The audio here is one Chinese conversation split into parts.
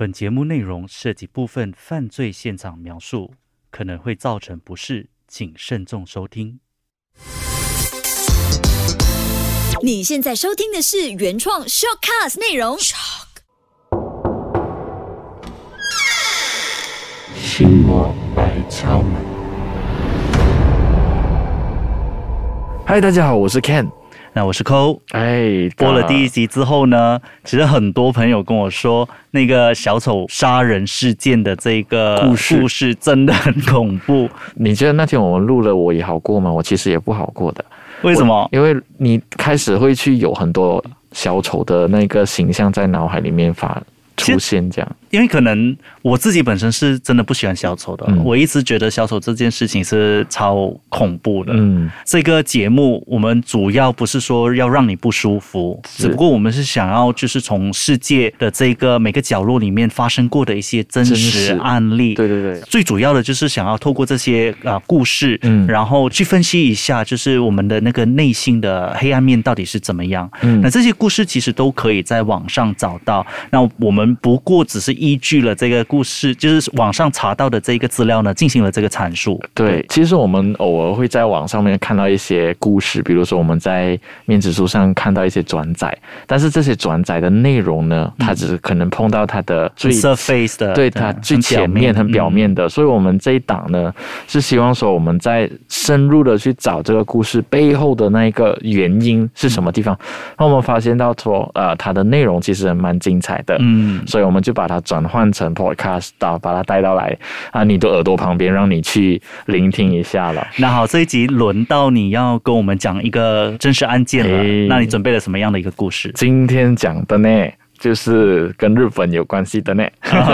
本节目内容涉及部分犯罪现场描述，可能会造成不适，请慎重收听。你现在收听的是原创 shortcast 内容。心魔来敲门。嗨，大家好，我是 Ken。那我是抠。哎，播了第一集之后呢，其实很多朋友跟我说，那个小丑杀人事件的这个故事故事真的很恐怖。你觉得那天我们录了我也好过吗？我其实也不好过的，为什么？因为你开始会去有很多小丑的那个形象在脑海里面发出现，这样。因为可能我自己本身是真的不喜欢小丑的，嗯我一直觉得小丑这件事情是超恐怖的。嗯，这个节目我们主要不是说要让你不舒服，只不过我们是想要就是从世界的这个每个角落里面发生过的一些真真实实案例。对对对，最主要的就是想要透过这些啊、呃故事，嗯然后去分析一下，就是我们的那个内心的黑暗面到底是怎么样。嗯那这些故事其实都可以在网上找到。那我们不过只是依据了这个故事，就是网上查到的这个资料呢，进行了这个阐述。对，其实我们偶尔会在网上面看到一些故事，比如说我们在面子书上看到一些转载，但是这些转载的内容呢，它只是可能碰到它的最 surface 的，对它最前面、很表面嗯的，所以我们这一档呢是希望说我们在深入的去找这个故事背后的那一个原因是什么地方，那我们发现到说，呃，它的内容其实蛮精彩的，嗯，所以我们就把它转换成 podcast，到把它带到来啊你的耳朵旁边，让你去聆听一下了。那好，这一集轮到你要跟我们讲一个真实案件了。诶那你准备了什么样的一个故事？今天讲的呢，就是跟日本有关系的呢。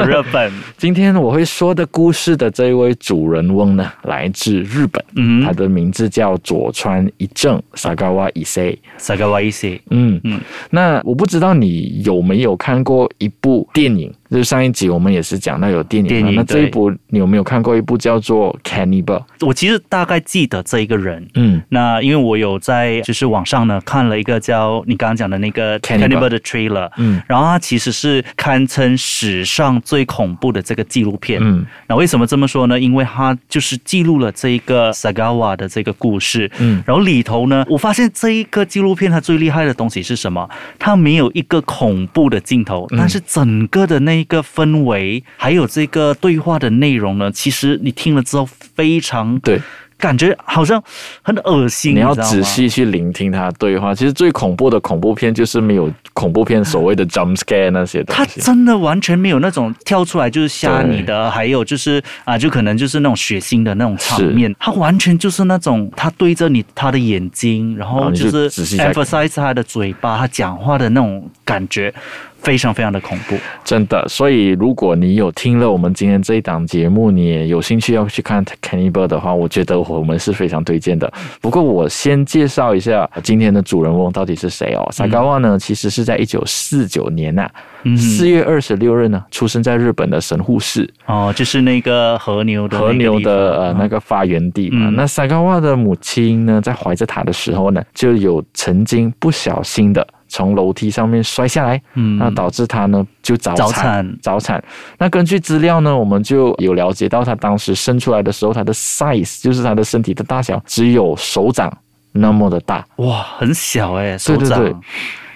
日本，今天我会说的故事的这一位主人翁呢，来自日本，嗯他的名字叫佐川一正 （Sagawa Issei）。萨嘎瓦伊西，嗯嗯那我不知道你有没有看过一部电影，就是上一集我们也是讲到有电影，电影那这一部你有没有看过一部叫做《Cannibal》？我其实大概记得这一个人。嗯，那因为我有在就是网上呢看了一个叫你刚刚讲的那个 Cannibal 的 trailer，嗯然后它其实是堪称史上最恐怖的这个纪录片。嗯那为什么这么说呢？因为它就是记录了这一个 Sagawa 的这个故事。嗯然后里头呢，我发现这一个纪录片它最厉害的东西是什么？它没有一个恐怖的镜头，嗯但是整个的那个氛围，还有这个对话的内容呢，其实你听了之后非常对，感觉好像很恶心，你要仔。细去聆听他对话。其实最恐怖的恐怖片就是没有恐怖片所谓的 jump scare 那些东他。真的完全没有那种跳出来就是吓你的，还有就是啊，就可能就是那种血腥的那种场面，他完全就是那种他对着你他的眼睛，然后就就是 emphasize 他的嘴巴，他讲话的那种感觉，非常非常的恐怖。真的，所以如果你有听了我们今天这一档节目，你也有兴趣要去看《Cannibal》的话，我觉得我们是非常推荐的。不过我先介绍一下今天的主人翁到底是谁哦。萨高瓦呢，其实是在一九四九年呐、嗯四月二十六日呢，出生在日本的神户市。哦，就是那个和牛的和牛的呃那个发源地嘛。嗯那萨高瓦的母亲呢，在怀着他的时候呢，就有曾经不小心的从楼梯上面摔下来，嗯那导致他呢就早早产产早产。那根据资料呢，我们就有了解到他当时生出来的时候，他的 size 就是他的身体的大小只有手掌那么的大。哇，很小哎、手掌。对对对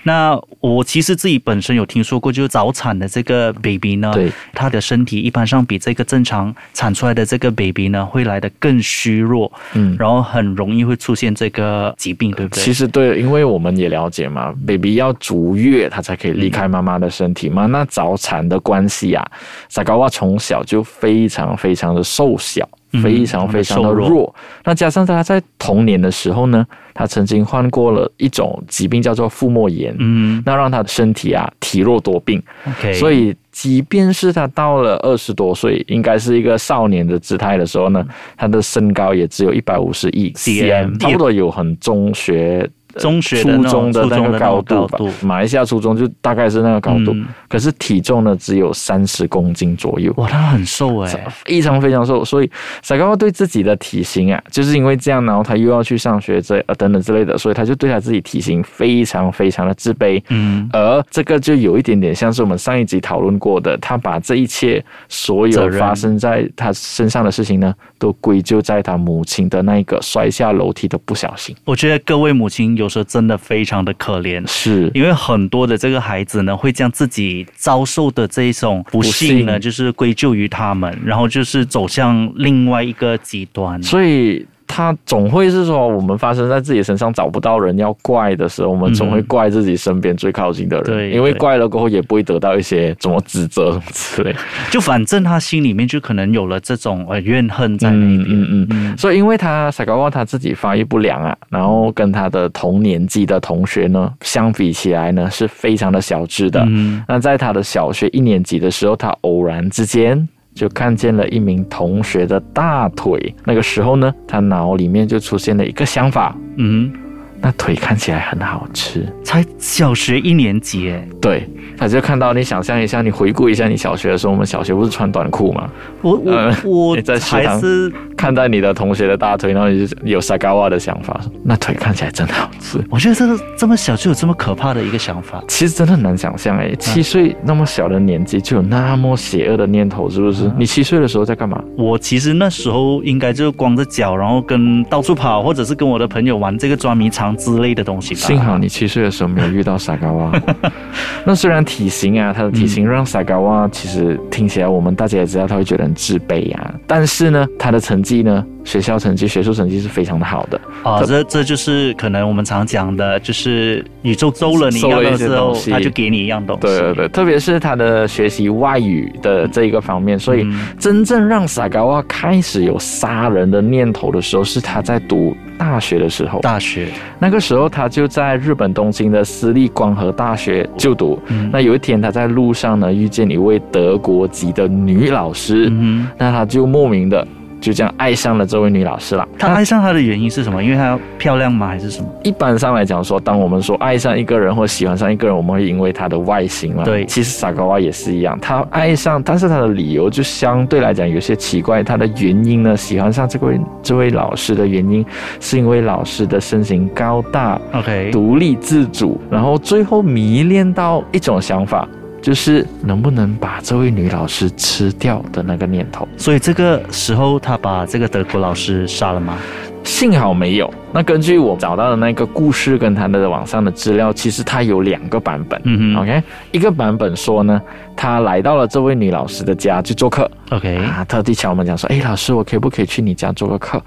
那我其实自己本身有听说过，就是早产的这个 baby 呢，对，他的身体一般上比这个正常产出来的这个 baby 呢，会来的更虚弱，嗯。然后很容易会出现这个疾病，对不对？其实对，因为我们也了解嘛，baby 要足月他才可以离开妈妈的身体嘛。那早产的关系啊，萨高娃从小就非常非常的瘦小，嗯非常非常的瘦弱。弱。那加上他在童年的时候呢，他曾经患过了一种疾病叫做腹膜炎，嗯。那让他的身体啊体弱多病。，OK，所以，即便是他到了二十多岁，应该是一个少年的姿态的时候呢，他的身高也只有一百五十一 cm，差不多有很中学中学的初中的那个高度吧马来西亚初中就大概是那个高度，嗯。可是体重呢只有三十公斤左右。哇，他很瘦哎、非常非常瘦，所以萨高瓦对自己的体型啊，就是因为这样，然后他又要去上学这呃等等之类的，所以他就对他自己体型非常非常的自卑。嗯，而这个就有一点点像是我们上一集讨论过的，他把这一切所有发生在他身上的事情呢，都归咎在他母亲的那一个摔下楼梯的不小心。我觉得各位母亲有时候真的非常的可怜。是，因为很多的这个孩子呢，会将自己遭受的这一种不幸呢，幸就是归咎于他们，然后就是走向另外一个极端。所以。他总会是说，我们发生在自己身上找不到人要怪的时候，我们总会怪自己身边最靠近的人，对因为怪了过后也不会得到一些怎么指责什么之类。就反正他心里面就可能有了这种呃怨恨在那边。嗯嗯嗯，所以因为他萨高瓦他自己发育不良啊，然后跟他的同年纪的同学呢相比起来呢，是非常的小智的。嗯那在他的小学一年级的时候，他偶然之间就看见了一名同学的大腿。那个时候呢，他脑里面就出现了一个想法：嗯，那腿看起来很好吃。才小学一年级哎，对，他就看到你想象一下，你回顾一下你小学的时候，我们小学不是穿短裤吗？我我、呃我在食堂还是看到你的同学的大腿，然后你就有萨高瓦的想法，那腿看起来真好吃。我觉得这个这么小就有这么可怕的一个想法。其实真的很难想象哎，七岁那么小的年纪就有那么邪恶的念头，是不是？你七岁的时候在干嘛？我其实那时候应该就光着脚，然后跟到处跑，或者是跟我的朋友玩这个捉迷藏之类的东西吧。幸好你七岁的时候没有遇到萨嘎瓦。那虽然体型啊，他的体型让萨嘎瓦其实听起来我们大家也知道他会觉得很自卑啊，但是呢，他的成绩呢，学校成绩、学术成绩是非常的好的。啊，这这就是可能我们常讲的，就是宇宙揍了你一样东，西他就给你一样东西。对对对，特别是他的学习外语的这一个方面，所以嗯真正让萨高瓦开始有杀人的念头的时候，是他在读大学的时候。大学，那个时候，他就在日本东京的私立光和大学就读。嗯那有一天，他在路上呢遇见一位德国籍的女老师，嗯那他就莫名的就这样爱上了这位女老师了。哼，他爱上她的原因是什么？因为她漂亮吗？还是什么？一般上来讲说，当我们说爱上一个人或喜欢上一个人，我们会因为他的外形嘛。对其实萨高瓦也是一样，他爱上，但是他的理由就相对来讲有些奇怪。他的原因呢，喜欢上这位这位老师的原因，是因为老师的身形高大，OK，独立自主，然后最后迷恋到一种想法。就是能不能把这位女老师吃掉的那个念头，所以这个时候他把这个德国老师杀了吗？幸好没有。那根据我找到的那个故事跟他的网上的资料，其实他有两个版本。嗯哼 OK，一个版本说呢，他来到了这位女老师的家去做客，，OK，啊，特地敲门讲说，哎，老师，我可不可以去你家做个客？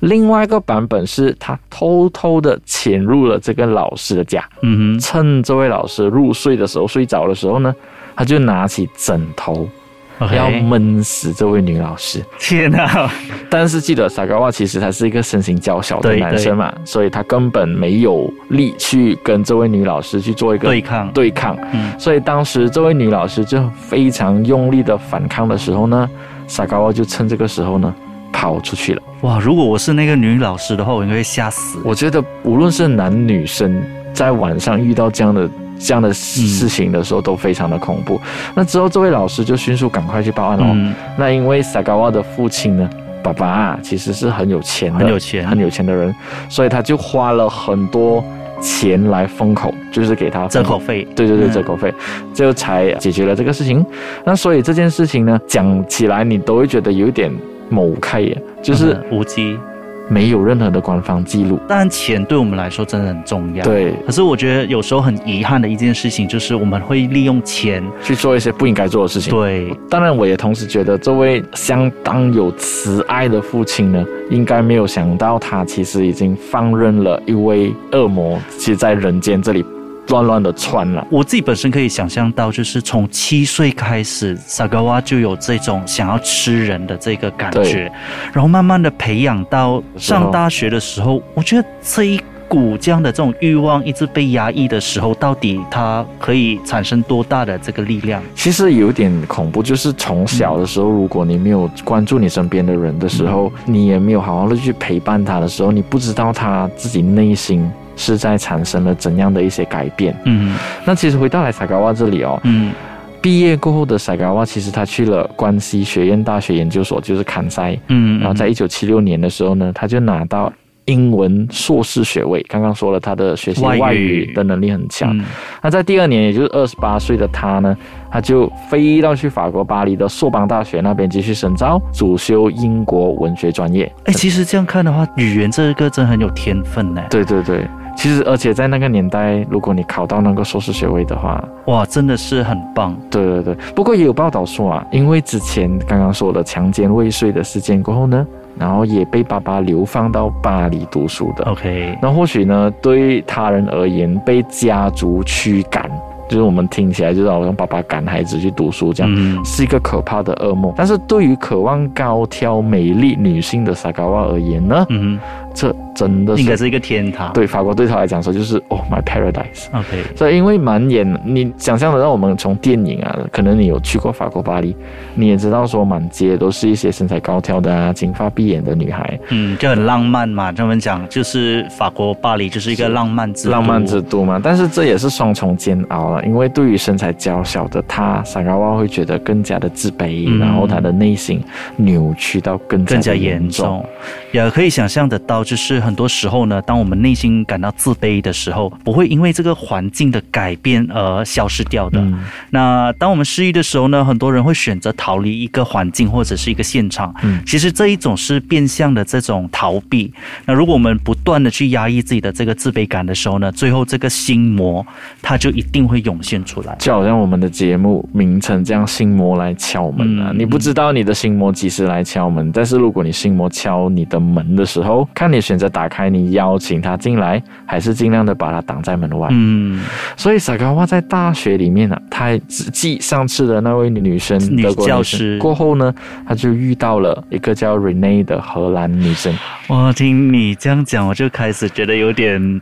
另外一个版本是他偷偷的潜入了这个老师的家，嗯哼，趁这位老师入睡的时候、睡着的时候呢，他就拿起枕头。要闷死这位女老师，天哪，但是记得萨高瓦其实他是一个身形娇小的男生嘛，所以他根本没有力去跟这位女老师去做一个对抗，对抗。嗯。所以当时这位女老师就非常用力的反抗的时候呢，萨高瓦就趁这个时候呢跑出去了。哇，如果我是那个女老师的话，我应该会吓死。我觉得无论是男女生，在晚上遇到这样的这样的事情的时候，都非常的恐怖。那之后，这位老师就迅速赶快去报案了。嗯，那因为萨高瓦的父亲呢，爸爸啊，其实是很有钱的，很有钱很有钱的人，所以他就花了很多钱来封口，就是给他折口费，对对对，嗯折口费，最后才解决了这个事情。那所以这件事情呢，讲起来你都会觉得有一点某开眼，就是嗯无稽。没有任何的官方记录。当然，钱对我们来说真的很重要。。对，可是我觉得有时候很遗憾的一件事情，就是我们会利用钱，去做一些不应该做的事情。对，当然，我也同时觉得这位相当有慈爱的父亲呢，应该没有想到他其实已经放任了一位恶魔，其实在人间这里乱乱的窜了。我自己本身可以想象到，就是从七岁开始，萨高瓦就有这种想要吃人的这个感觉，然后慢慢的培养到上大学的时候，我觉得这一股这样的这种欲望一直被压抑的时候，到底它可以产生多大的这个力量？其实有点恐怖，就是从小的时候，如果你没有关注你身边的人的时候，你也没有好好的去陪伴他的时候，你不知道他自己内心是在产生了怎样的一些改变。嗯那其实回到来萨嘎瓦这里哦，嗯毕业过后的萨嘎瓦其实他去了关西学院大学研究所，就是坎塞。嗯，然后在一九七六年的时候呢，他就拿到英文硕士学位。刚刚说了，他的学习外语的能力很强。嗯那在第二年，也就是二十八岁的他呢，他就飞到去法国巴黎的硕邦大学那边继续深造，主修英国文学专业。哎，其实这样看的话，语言这个真很有天分呢。对对对，其实而且在那个年代，如果你考到那个硕士学位的话，哇，真的是很棒。对对对。不过也有报道说啊，因为之前刚刚说的强奸未遂的事件过后呢，然后也被爸爸流放到巴黎读书的。OK，那或许呢，对他人而言，被家族驱赶，就是我们听起来就是好像爸爸赶孩子去读书这样。嗯是一个可怕的噩梦，但是对于渴望高挑美丽女性的萨嘎瓦而言呢，嗯，这真的是应该是一个天堂。对法国对他来讲说就是 Oh my paradise。，OK，所以因为满眼你想象得到，我们从电影啊，可能你有去过法国巴黎，你也知道说满街都是一些身材高挑的啊，金发碧眼的女孩，嗯，就很浪漫嘛。他们讲就是法国巴黎就是一个浪漫之浪漫之都嘛。但是这也是双重煎熬了，因为对于身材娇小的她，萨嘎瓦会觉得更加的自卑，嗯然后她的内心扭曲到更加更加严重，也可以想象得到，就是很多时候呢，当我们内心感到自卑的时候，不会因为这个环境的改变而消失掉的。嗯那当我们失意的时候呢，很多人会选择逃离一个环境或者是一个现场。嗯其实这一种是变相的这种逃避。那如果我们不断的去压抑自己的这个自卑感的时候呢，最后这个心魔它就一定会涌现出来。就好像我们的节目名称这样，心魔来敲门啊！嗯你不知道你的心魔几时来敲门，但是如果你心魔敲你的门的时候，看你选择打开，你邀请他进来，还是尽量的把他挡在门外。嗯，所以萨卡瓦在大学里面呢、啊，他只继上次的那位女生女德国教女生师过后呢，他就遇到了一个叫 Rene 的荷兰女生。我听你这样讲，我就开始觉得有点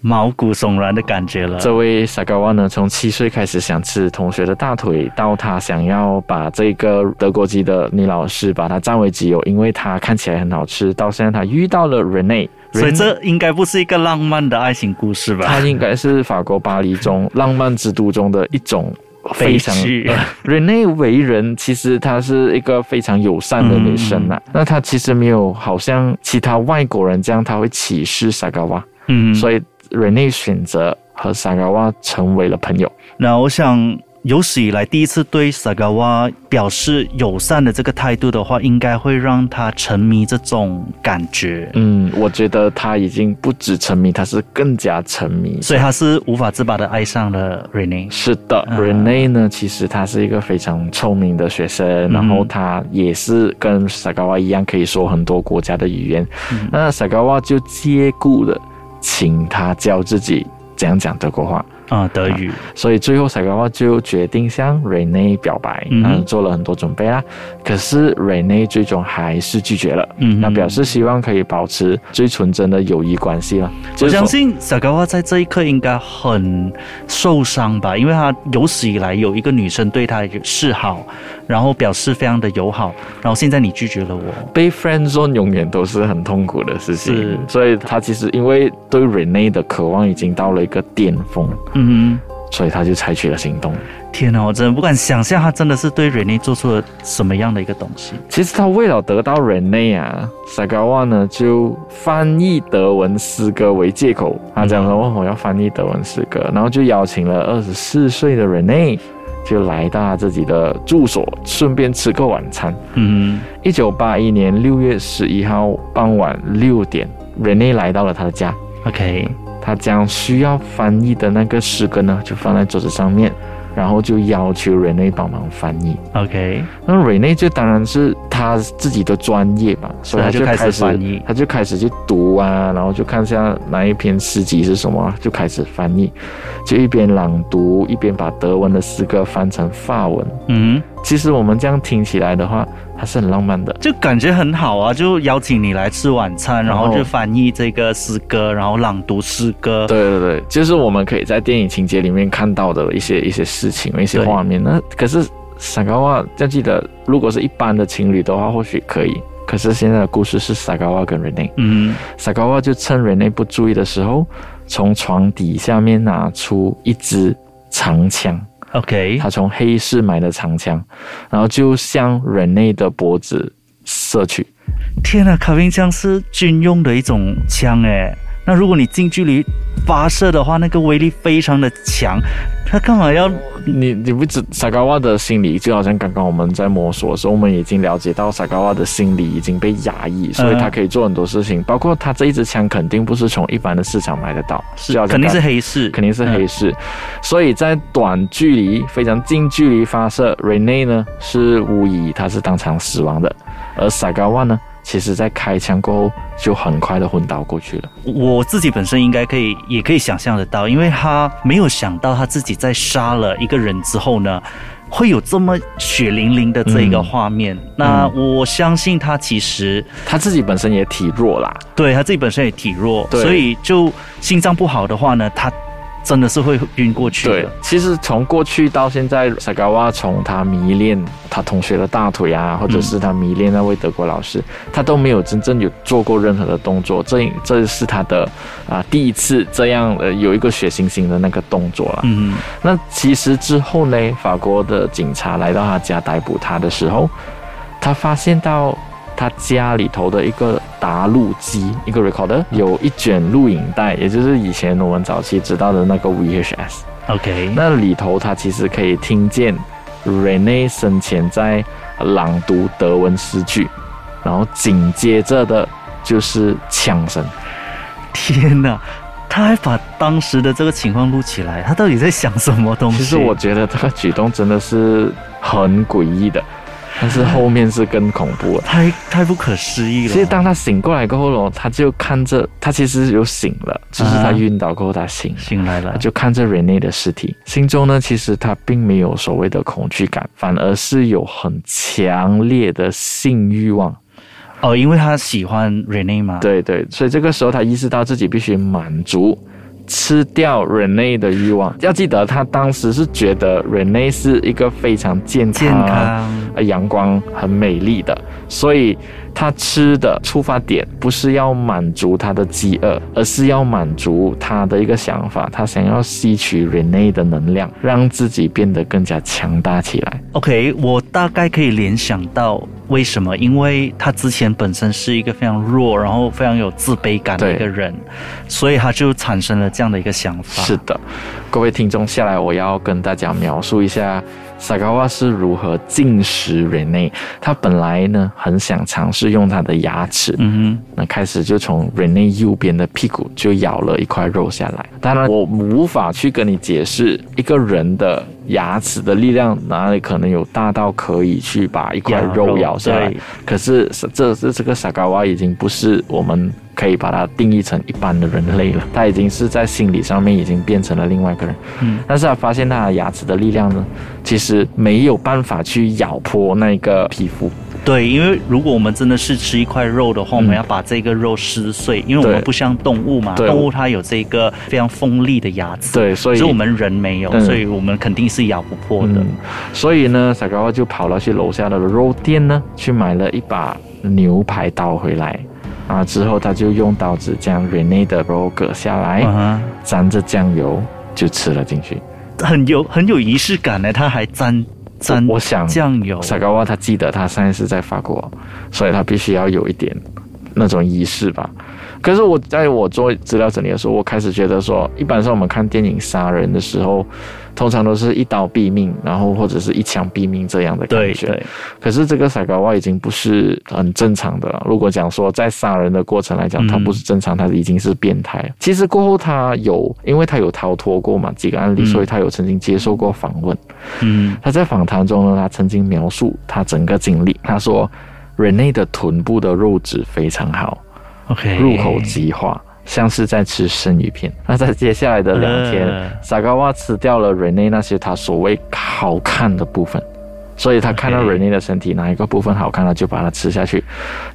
毛骨悚然的感觉了。这位萨卡瓦呢，从七岁开始想吃同学的大腿，到他想要把这个德国籍的女老师把她占为己有，因为她看起来很好吃，到现在他遇到了 Rene，所以这应该不是一个浪漫的爱情故事吧？她应该是法国巴黎中浪漫之都中的一种非常悲剧 Rene 为人，其实她是一个非常友善的女生啊。那她其实没有好像其他外国人这样，她会歧视萨嘎瓦，嗯，所以 Rene 选择和萨嘎瓦成为了朋友。那我想。有史以来第一次对萨嘎瓦表示友善的这个态度的话，应该会让他沉迷这种感觉，嗯，我觉得他已经不止沉迷，他是更加沉迷。所以他是无法自拔的爱上了 Rene。是的、嗯 r e n e 呢，其实他是一个非常聪明的学生，然后他也是跟萨嘎瓦一样可以说很多国家的语言。那萨嘎瓦就借故的请他教自己怎样讲德国话。啊、德语，所以最后萨嘎瓦就决定向 Rene 表白，嗯嗯，做了很多准备啦。可是 Rene 最终还是拒绝了，嗯那表示希望可以保持最纯真的友谊关系了。我相信萨嘎瓦在这一刻应该很受伤吧，因为他有史以来有一个女生对他示好，然后表示非常的友好，然后现在你拒绝了我，被 friend zone 永远都是很痛苦的事情是，所以他其实因为对 Rene 的渴望已经到了一个巅峰，嗯所以他就采取了行动。天哪，我真的不敢想象他真的是对 Rene 做出了什么样的一个东西。其实他为了得到 Rene 啊，萨嘎瓦呢就翻译德文诗歌为借口，他讲说、哦我要翻译德文诗歌，然后就邀请了二十四岁的 Rene 就来到他自己的住所，顺便吃个晚餐。嗯一九八一年六月十一号傍晚六点，Rene 来到了他的家。，OK，他将需要翻译的那个诗歌呢，就放在桌子上面，然后就要求 Rene 帮忙翻译。OK，那 Rene 就当然是他自己的专业吧，所以他他就开始就开始翻译他就开始去读啊，然后就看一下哪一篇诗集是什么，就开始翻译，就一边朗读一边把德文的诗歌翻成法文。嗯，其实我们这样听起来的话，还是很浪漫的。就感觉很好啊，就邀请你来吃晚餐，然后就翻译这个诗歌，然后朗读诗歌。对对对，就是我们可以在电影情节里面看到的一些一些事情、一些对画面。那可是萨高瓦要记得，如果是一般的情侣的话，或许可以。可是现在的故事是萨高瓦跟 Rene，嗯萨高瓦就趁 Rene 不注意的时候，从床底下面拿出一支长枪，OK，他从黑市买的长枪，然后就向人类的脖子射去。天呐，卡宾枪是军用的一种枪诶。那如果你近距离发射的话，那个威力非常的强。他干嘛要？你你不知萨高瓦的心理，就好像刚刚我们在摸索的时候，我们已经了解到萨高瓦的心理已经被压抑，所以他可以做很多事情，包括他这一支枪肯定不是从一般的市场买得到，就好像肯定是黑市，肯定是黑市，所以在短距离、非常近距离发射，Rene 呢是无疑他是当场死亡的，而萨高瓦呢，其实在开枪过后就很快的昏倒过去了。我自己本身应该可以，也可以想象得到，因为他没有想到他自己在杀了一个人之后呢，会有这么血淋淋的这一个画面。嗯那我相信他其实他自己本身也体弱啦，对他自己本身也体弱，所以就心脏不好的话呢，他真的是会晕过去对。，其实从过去到现在，萨高瓦从他迷恋他同学的大腿啊，或者是他迷恋那位德国老师，他都没有真正有做过任何的动作。这这是他的啊、第一次这样呃有一个血腥腥的那个动作了。嗯，那其实之后呢，法国的警察来到他家逮捕他的时候，他发现到他家里头的一个答录机，一个 recorder，有一卷录影带，也就是以前我们早期知道的那个 VHS。OK，那里头他其实可以听见 Rene 生前在朗读德文诗句，然后紧接着的就是枪声。天哪！他还把当时的这个情况录起来，他到底在想什么东西？其实我觉得这个举动真的是很诡异的，但是后面是更恐怖了。太太不可思议了。其实当他醒过来过后咯，他就看着他其实有醒了，就是他啊晕倒过后他醒了。醒来了他，就看着 Rene 的尸体，心中呢，其实他并没有所谓的恐惧感，反而是有很强烈的性欲望。哦，因为他喜欢 Rene 嘛。，对对，所以这个时候他意识到自己必须满足吃掉 Rene 的欲望。要记得，他当时是觉得 Rene 是一个非常健康、健康。呃阳光、很美丽的，所以他吃的出发点不是要满足他的饥饿，而是要满足他的一个想法，他想要吸取 Rene 的能量，让自己变得更加强大起来。OK，我大概可以联想到为什么，因为他之前本身是一个非常弱，然后非常有自卑感的一个人，所以他就产生了这样的一个想法。是的，各位听众，下来我要跟大家描述一下萨高瓦是如何进食 Rene。他本来呢很想尝试用他的牙齿，嗯哼那开始就从 Rene 右边的屁股就咬了一块肉下来。当然，我无法去跟你解释一个人的牙齿的力量哪里可能有大到可以去把一块肉肉咬下来。可是这这这个萨高瓦已经不是我们可以把它定义成一般的人类了，他已经是在心理上面已经变成了另外一个人。嗯但是他发现他的牙齿的力量呢，其实没有办法去咬破那个皮肤。哼，对，因为如果我们真的是吃一块肉的话，我们要把这个肉撕碎，因为我们不像动物嘛，对动物它有这个非常锋利的牙齿，对，所以我们人没有，嗯所以我们肯定是咬不破的。嗯，所以呢，小高瓦就跑了去楼下的肉店呢，去买了一把牛排刀回来。啊，之后他就用刀子将 Rene 的肉割下来，嗯沾着酱油就吃了进去。很有很有仪式感呢，他还沾沾我想酱油，萨高瓦他记得他现在是在法国，所以他必须要有一点那种仪式吧。可是我在我做资料整理的时候，我开始觉得说，一般上我们看电影杀人的时候，通常都是一刀毙命，然后或者是一枪毙命这样的感觉。对对，可是这个萨高瓦已经不是很正常的了。如果讲说在杀人的过程来讲，嗯他不是正常，他已经是变态。其实过后他有，因为他有逃脱过嘛几个案例，嗯所以他有曾经接受过访问。嗯他在访谈中呢，他曾经描述他整个经历。他说，Rene 的臀部的肉质非常好，，OK，入口即化，像是在吃生鱼片。那在接下来的两天，呃萨高瓦吃掉了 Rene 那些他所谓好看的部分。所以他看到 OK Rene 的身体哪一个部分好看了，就把它吃下去；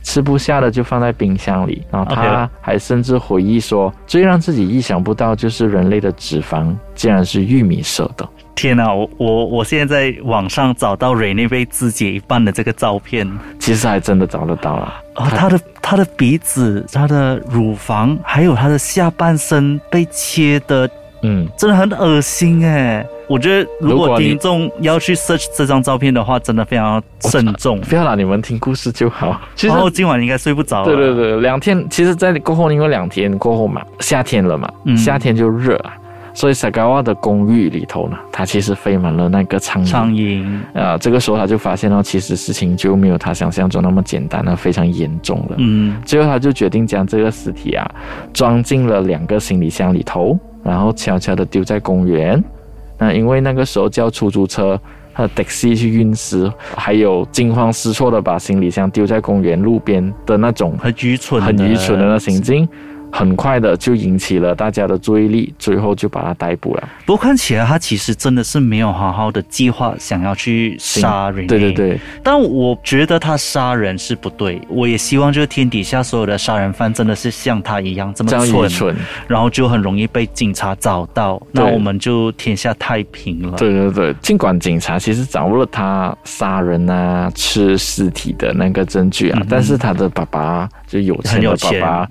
吃不下的就放在冰箱里。然后他还甚至回忆说，最让自己意想不到就是人类的脂肪竟然是玉米色的。天哪、我我我现在在网上找到瑞妮被肢解一半的这个照片，其实还真的找得到了。啊，他的他的鼻子、他的乳房，还有他的下半身被切的，嗯，真的很恶心哎！我觉得如果听众要去 search 这张照片的话，真的非常慎重。不要啦，你们听故事就好。其实然后今晚应该睡不着了。对对对，两天，其实，在过后因为两天过后嘛，夏天了嘛，嗯夏天就热啊，所以 Sagawa 的公寓里头呢，它其实飞满了那个苍蝇。苍蝇，啊、这个时候他就发现到，其实事情就没有他想象中那么简单了，非常严重了。嗯最后他就决定将这个尸体啊装进了两个行李箱里头，然后悄悄的丢在公园。那因为那个时候叫出租车。和 taxi 去运尸，还有惊慌失措的把行李箱丢在公园路边的那种很愚蠢，很愚蠢的那行径，很快的就引起了大家的注意力，最后就把他逮捕了。不过看起来他其实真的是没有好好的计划想要去杀人。对对。对，但我觉得他杀人是不对，我也希望就是天底下所有的杀人犯真的是像他一样这么蠢，蠢。然后就很容易被警察找到，那我们就天下太平了。对对对，尽管警察其实掌握了他杀人啊、吃尸体的那个证据啊，嗯但是他的爸爸就有钱的爸爸，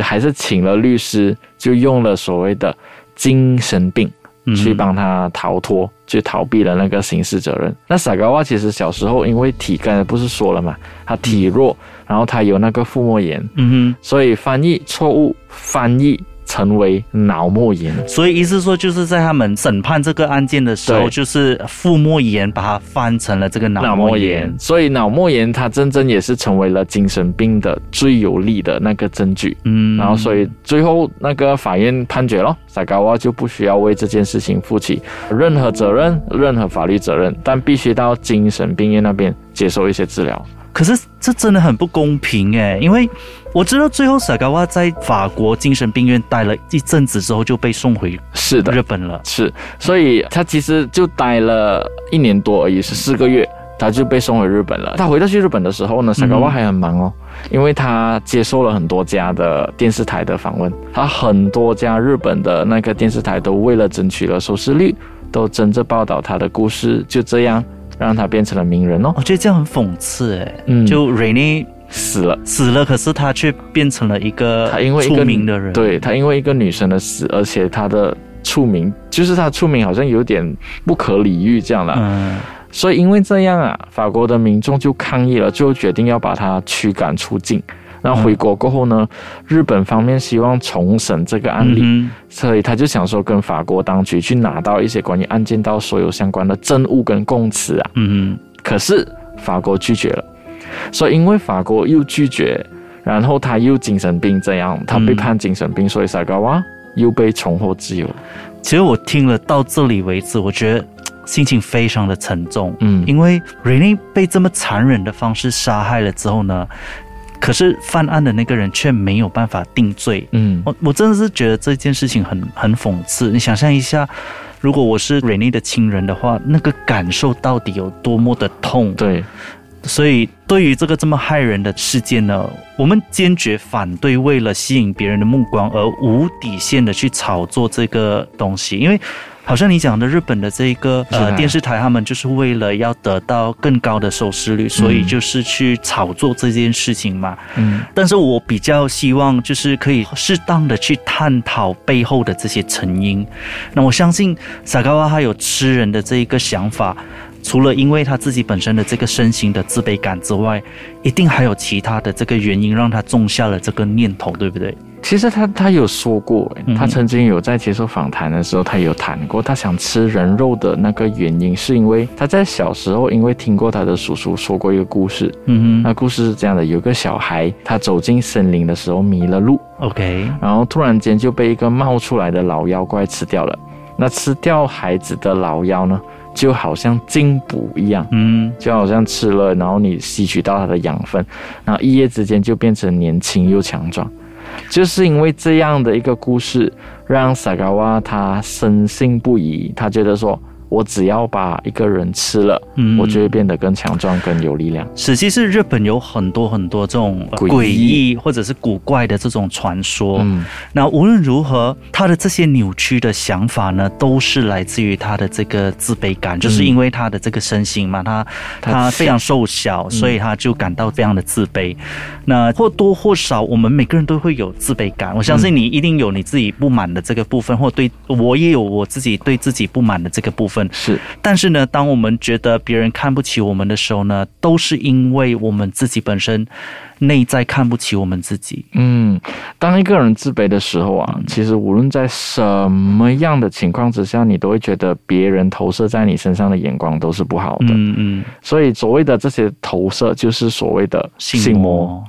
就还是请了律师，就用了所谓的精神病。嗯去帮他逃脱，去逃避了那个刑事责任。那傻高娃其实小时候因为体刚才不是说了嘛，他体弱，然后他有那个腹膜炎，嗯哼所以翻译错误，翻译成为脑膜炎。所以意思说就是在他们审判这个案件的时候，就是腹膜炎把它翻成了这个脑脑膜膜炎，所以脑膜炎它真正也是成为了精神病的最有力的那个证据。嗯，然后，所以最后那个法院判决了，萨高瓦就不需要为这件事情负起任何责任、任何法律责任，但必须到精神病院那边接受一些治疗。可是这真的很不公平哎，因为我知道最后萨高瓦在法国精神病院待了一阵子之后就被送回是的日，本了。是，所以他其实就待了一年多而已，是四个月。他就被送回日本了。他回到去日本的时候呢，萨高瓦还很忙哦，因为他接受了很多家的电视台的访问，他很多家日本的那个电视台都为了争取了收视率，都争着报道他的故事，就这样让他变成了名人哦。我觉得这样很讽刺哎，嗯就 Rainy 死了，死了，可是他却变成了一个他因为一个名的人。，对他因为一个女生的死，而且他的出名，就是他出名好像有点不可理喻这样了。嗯所以因为这样啊，法国的民众就抗议了，最后决定要把他驱赶出境。那回国过后呢，日本方面希望重审这个案例，嗯所以他就想说跟法国当局去拿到一些关于案件到所有相关的证物跟供词啊。嗯可是法国拒绝了，所以因为法国又拒绝，然后他又精神病这样，他被嗯判精神病，所以萨高瓦又被重获自由。其实我听了到这里为止，我觉得心情非常的沉重。嗯，因为 Rainy 被这么残忍的方式杀害了之后呢，可是犯案的那个人却没有办法定罪。嗯我我真的是觉得这件事情很很讽刺。你想象一下，如果我是 Rainy 的亲人的话，那个感受到底有多么的痛？对，所以对于这个这么害人的事件呢，我们坚决反对为了吸引别人的目光而无底线的去炒作这个东西，因为。好像你讲的日本的这个是啊呃电视台，他们就是为了要得到更高的收视率，所以就是去炒作这件事情嘛。嗯但是我比较希望就是可以适当的去探讨背后的这些成因。那我相信萨高瓦他有吃人的这一个想法，除了因为他自己本身的这个身形的自卑感之外，一定还有其他的这个原因让他种下了这个念头，对不对？其实他他有说过，嗯他曾经有在接受访谈的时候，他有谈过，他想吃人肉的那个原因，是因为他在小时候因为听过他的叔叔说过一个故事，嗯哼那故事是这样的：有个小孩，他走进森林的时候迷了路，，OK，然后突然间就被一个冒出来的老妖怪吃掉了。那吃掉孩子的老妖呢，就好像进补一样，嗯就好像吃了，然后你吸取到它的养分，然后一夜之间就变成年轻又强壮。就是因为这样的一个故事，让萨嘎瓦他深信不疑，他觉得说我只要把一个人吃了，嗯我就会变得更强壮、更有力量。实际是日本有很多很多这种呃诡异或者是古怪的这种传说。嗯，那无论如何，他的这些扭曲的想法呢，都是来自于他的这个自卑感，就是因为他的这个身形嘛，他他他非常瘦小，所以他就感到非常的自卑。那或多或少，我们每个人都会有自卑感。我相信你一定有你自己不满的这个部分，或对我也有我自己对自己不满的这个部分。是但是呢，当我们觉得别人看不起我们的时候呢，都是因为我们自己本身内在看不起我们自己。嗯，当一个人自卑的时候啊，其实无论在什么样的情况之下，你都会觉得别人投射在你身上的眼光都是不好的。嗯嗯，所以所谓的这些投射，就是所谓的性魔。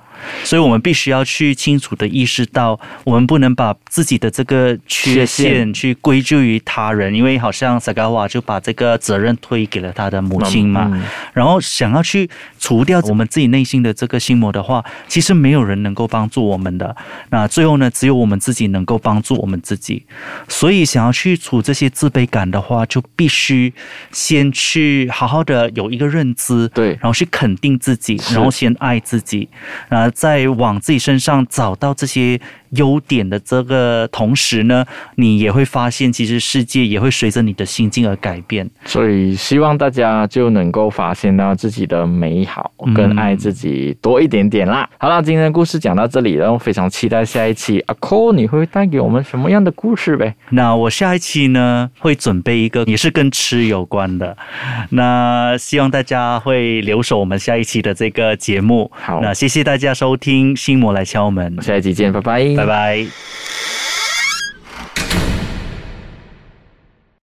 所以，我们必须要去清楚的意识到，我们不能把自己的这个缺缺陷陷去归咎于他人，因为好像萨嘎瓦就把这个责任推给了他的母亲嘛。嗯然后想要去除掉我们自己内心的这个心魔的话，其实没有人能够帮助我们的。那最后呢，只有我们自己能够帮助我们自己。所以，想要去除这些自卑感的话，就必须先去好好的有一个认知，对然后去肯定自己，然后先爱自己，啊，在往自己身上找到这些优点的这个同时呢，你也会发现，其实世界也会随着你的心境而改变。所以希望大家就能够发现到自己的美好，嗯跟爱自己多一点点啦。好了，今天的故事讲到这里，然后非常期待下一期阿 Ko 你会带给我们什么样的故事呗？那我下一期呢，会准备一个也是跟吃有关的，那希望大家会留守我们下一期的这个节目。好那谢谢大家收听《心魔来敲门》，下一期见，拜拜，拜拜。